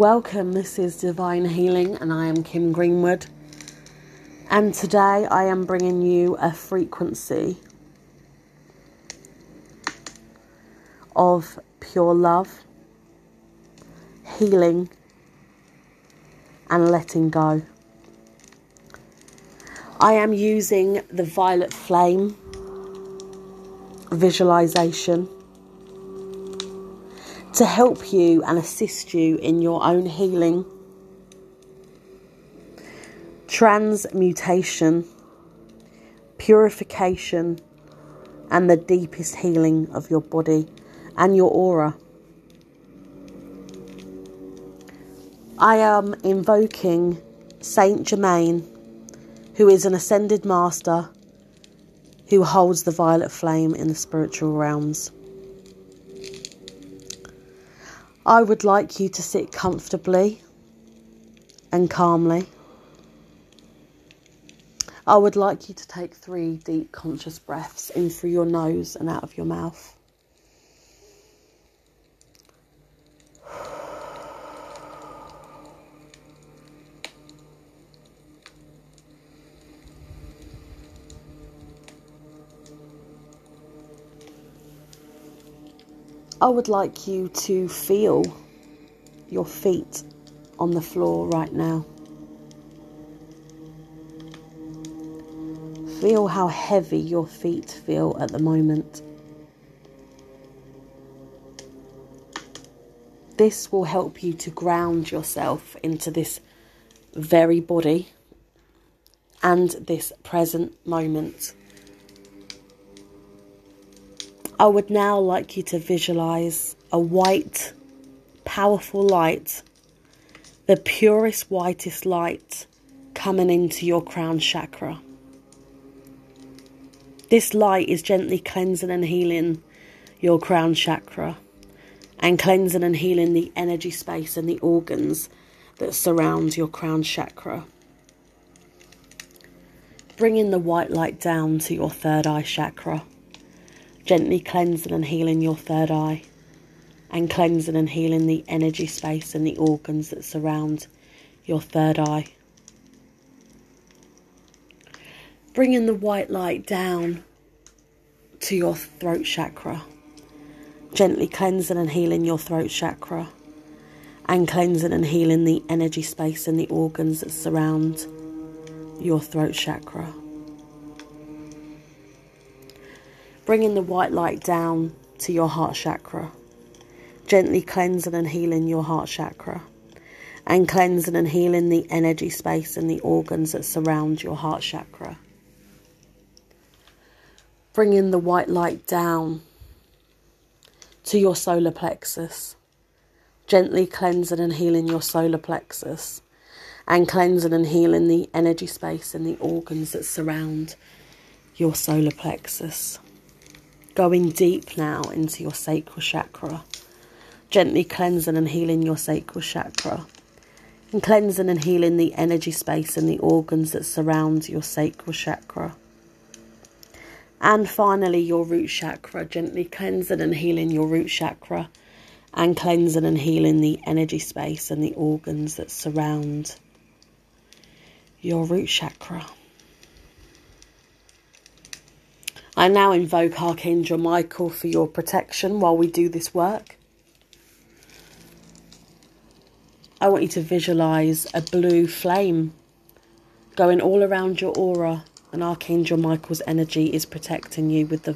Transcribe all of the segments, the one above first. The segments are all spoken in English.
Welcome, this is Divine Healing, and I am Kim Greenwood. And today I am bringing you a frequency of pure love, healing, and letting go. I am using the violet flame visualization to help you and assist you in your own healing, transmutation, purification, and the deepest healing of your body and your aura. I am invoking Saint Germain, who is an ascended master who holds the violet flame in the spiritual realms. I would like you to sit comfortably and calmly. I would like you to take three deep conscious breaths in through your nose and out of your mouth. I would like you to feel your feet on the floor right now. Feel how heavy your feet feel at the moment. This will help you to ground yourself into this very body and this present moment. I would now like you to visualize a white, powerful light, the purest, whitest light coming into your crown chakra. This light is gently cleansing and healing your crown chakra and cleansing and healing the energy space and the organs that surround your crown chakra. Bringing the white light down to your third eye chakra gently cleansing and healing your third eye, and cleansing and healing the energy space and the organs that surround your third eye. Bringing the white light down to your throat chakra, gently cleansing and healing your throat chakra, and cleansing and healing the energy space and the organs that surround your throat chakra. Bringing the white light down to your heart chakra, gently cleansing and healing your heart chakra, and cleansing and healing the energy space and the organs that surround your heart chakra. Bringing the white light down to your solar plexus, gently cleansing and healing your solar plexus, and cleansing and healing the energy space and the organs that surround your solar plexus going deep now into your sacral chakra, gently cleansing and healing your sacral chakra, and cleansing and healing the energy space and the organs that surround your sacral chakra. And finally, your root chakra, gently cleansing and healing your root chakra, and cleansing and healing the energy space and the organs that surround your root chakra. I now invoke Archangel Michael for your protection while we do this work. I want you to visualize a blue flame going all around your aura, and Archangel Michael's energy is protecting you with the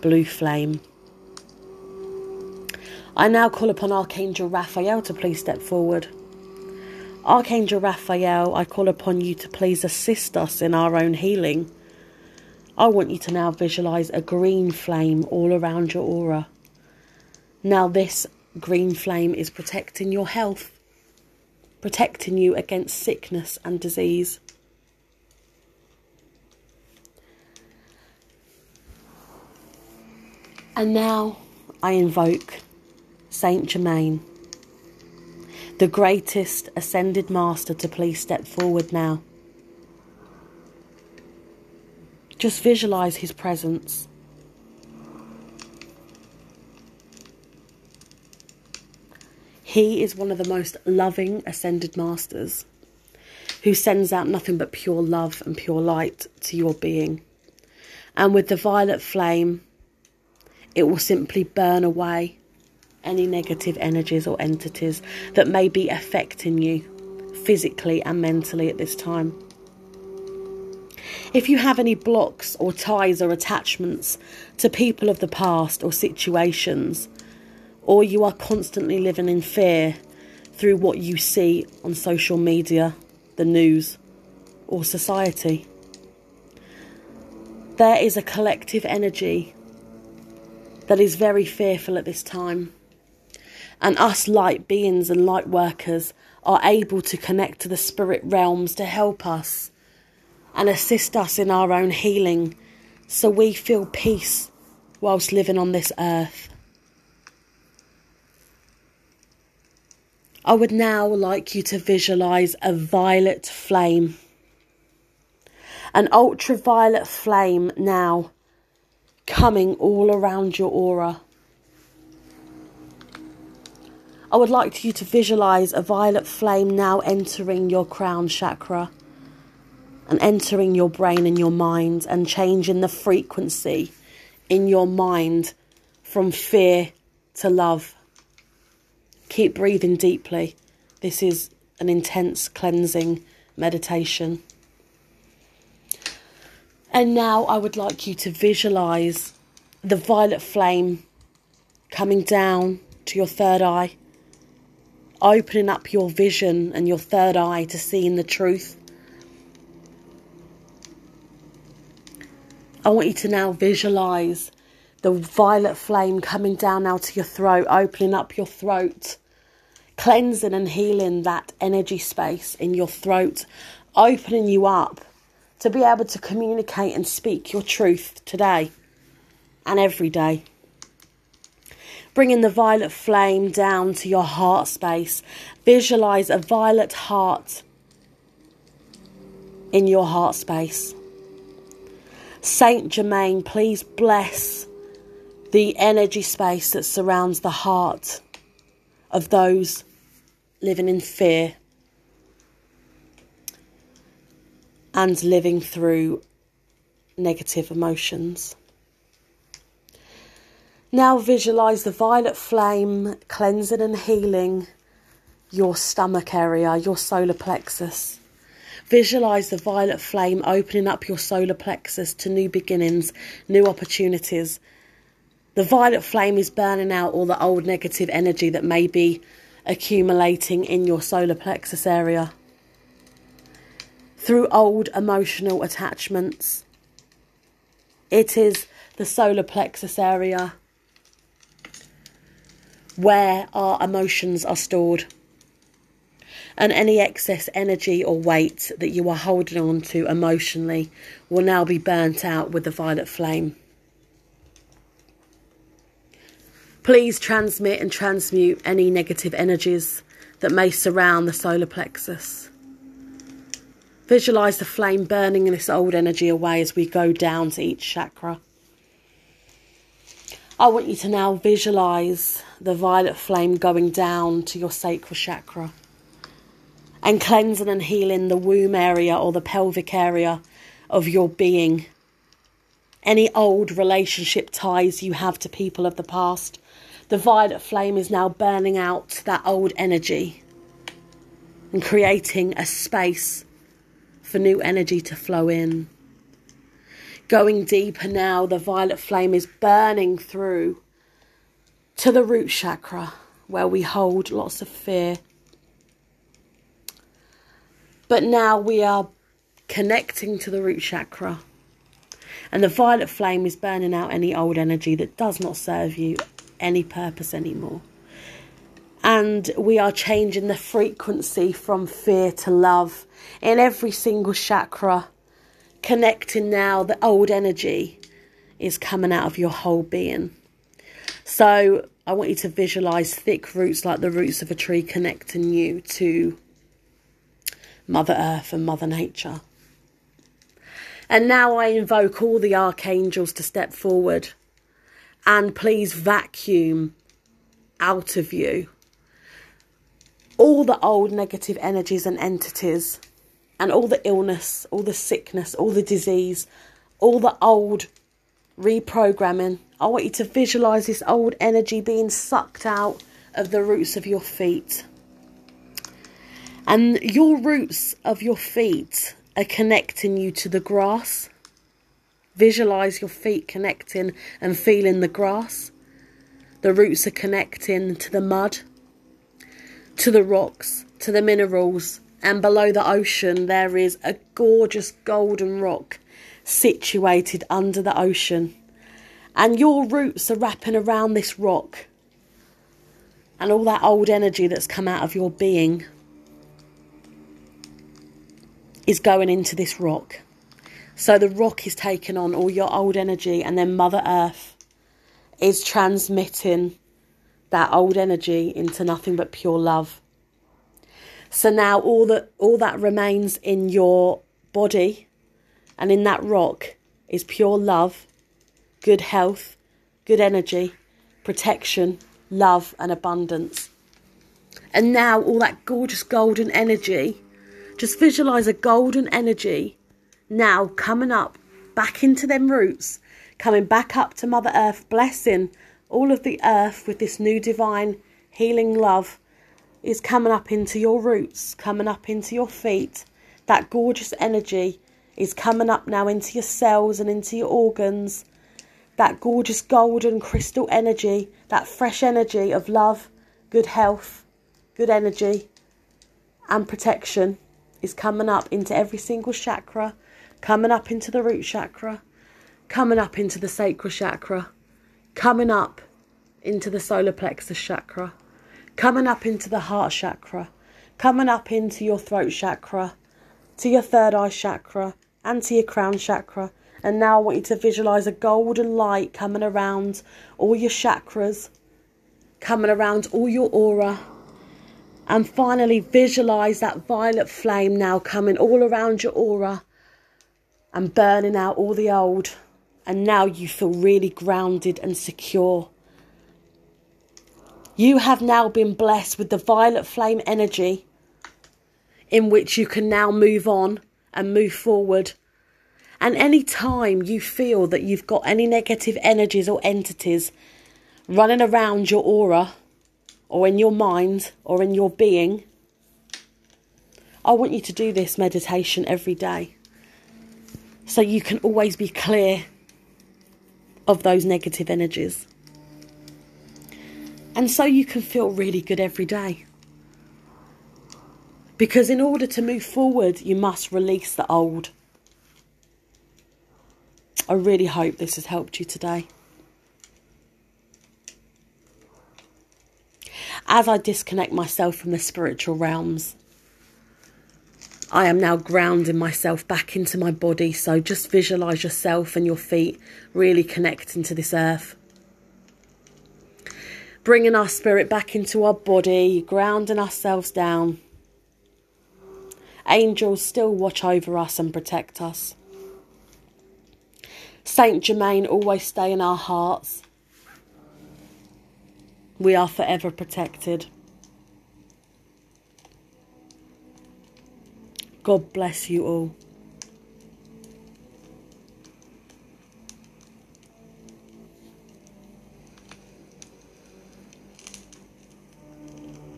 blue flame. I now call upon Archangel Raphael to please step forward. Archangel Raphael, I call upon you to please assist us in our own healing. I want you to now visualize a green flame all around your aura. Now, this green flame is protecting your health, protecting you against sickness and disease. And now I invoke Saint Germain, the greatest ascended master, to please step forward now. Just visualize his presence. He is one of the most loving ascended masters who sends out nothing but pure love and pure light to your being. And with the violet flame, it will simply burn away any negative energies or entities that may be affecting you physically and mentally at this time. If you have any blocks or ties or attachments to people of the past or situations, or you are constantly living in fear through what you see on social media, the news, or society, there is a collective energy that is very fearful at this time. And us light beings and light workers are able to connect to the spirit realms to help us and assist us in our own healing so we feel peace whilst living on this earth. I would now like you to visualize a violet flame. An ultraviolet flame now coming all around your aura. I would like you to visualize a violet flame now entering your crown chakra and entering your brain and your mind and changing the frequency in your mind from fear to love. Keep breathing deeply. This is an intense cleansing meditation. And now I would like you to visualize the violet flame coming down to your third eye, opening up your vision and your third eye to seeing the truth. I want you to now visualize the violet flame coming down now to your throat, opening up your throat, cleansing and healing that energy space in your throat, opening you up to be able to communicate and speak your truth today and every day. Bringing the violet flame down to your heart space. Visualize a violet heart in your heart space. Saint Germain, please bless the energy space that surrounds the heart of those living in fear and living through negative emotions. Now visualize the violet flame cleansing and healing your stomach area, your solar plexus. Visualize the violet flame opening up your solar plexus to new beginnings, new opportunities. The violet flame is burning out all the old negative energy that may be accumulating in your solar plexus area through old emotional attachments. It is the solar plexus area where our emotions are stored. And any excess energy or weight that you are holding on to emotionally will now be burnt out with the violet flame. Please transmit and transmute any negative energies that may surround the solar plexus. Visualize the flame burning this old energy away as we go down to each chakra. I want you to now visualize the violet flame going down to your sacral chakra and cleansing and healing the womb area or the pelvic area of your being. Any old relationship ties you have to people of the past, the violet flame is now burning out that old energy and creating a space for new energy to flow in. Going deeper now, the violet flame is burning through to the root chakra where we hold lots of fear. But now we are connecting to the root chakra. And the violet flame is burning out any old energy that does not serve you any purpose anymore. And we are changing the frequency from fear to love in every single chakra, connecting now the old energy is coming out of your whole being. So I want you to visualize thick roots like the roots of a tree connecting you to Mother Earth and Mother Nature. And now I invoke all the archangels to step forward and please vacuum out of you all the old negative energies and entities, and all the illness, all the sickness, all the disease, all the old reprogramming. I want you to visualize this old energy being sucked out of the roots of your feet. And your roots of your feet are connecting you to the grass. Visualize your feet connecting and feeling the grass. The roots are connecting to the mud, to the rocks, to the minerals, and below the ocean there is a gorgeous golden rock situated under the ocean. And your roots are wrapping around this rock and all that old energy that's come out of your being is going into this rock. So the rock is taking on all your old energy, and then Mother Earth is transmitting that old energy into nothing but pure love. So now all that all that remains in your body and in that rock is pure love, good health, good energy, protection, love and abundance. And now all that gorgeous golden energy just visualize a golden energy now coming up back into them roots, coming back up to Mother Earth, blessing all of the earth with this new divine healing love is coming up into your roots, coming up into your feet. That gorgeous energy is coming up now into your cells and into your organs. That gorgeous golden crystal energy, that fresh energy of love, good health, good energy, and protection is coming up into every single chakra, coming up into the root chakra, coming up into the sacral chakra, coming up into the solar plexus chakra, coming up into the heart chakra, coming up into your throat chakra, to your third eye chakra, and to your crown chakra. And now I want you to visualize a golden light coming around all your chakras, coming around all your aura and finally, visualize that violet flame now coming all around your aura and burning out all the old. And now you feel really grounded and secure. You have now been blessed with the violet flame energy in which you can now move on and move forward. And any time you feel that you've got any negative energies or entities running around your aura, or in your mind or in your being, I want you to do this meditation every day so you can always be clear of those negative energies. And so you can feel really good every day. Because in order to move forward, you must release the old. I really hope this has helped you today. As I disconnect myself from the spiritual realms, I am now grounding myself back into my body. So just visualize yourself and your feet really connecting to this earth. Bringing our spirit back into our body, grounding ourselves down. Angels still watch over us and protect us. Saint Germain always stay in our hearts we are forever protected. God bless you all.